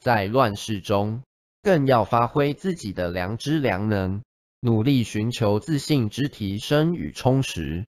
在乱世中更要发挥自己的良知良能努力寻求自信之提升与充实。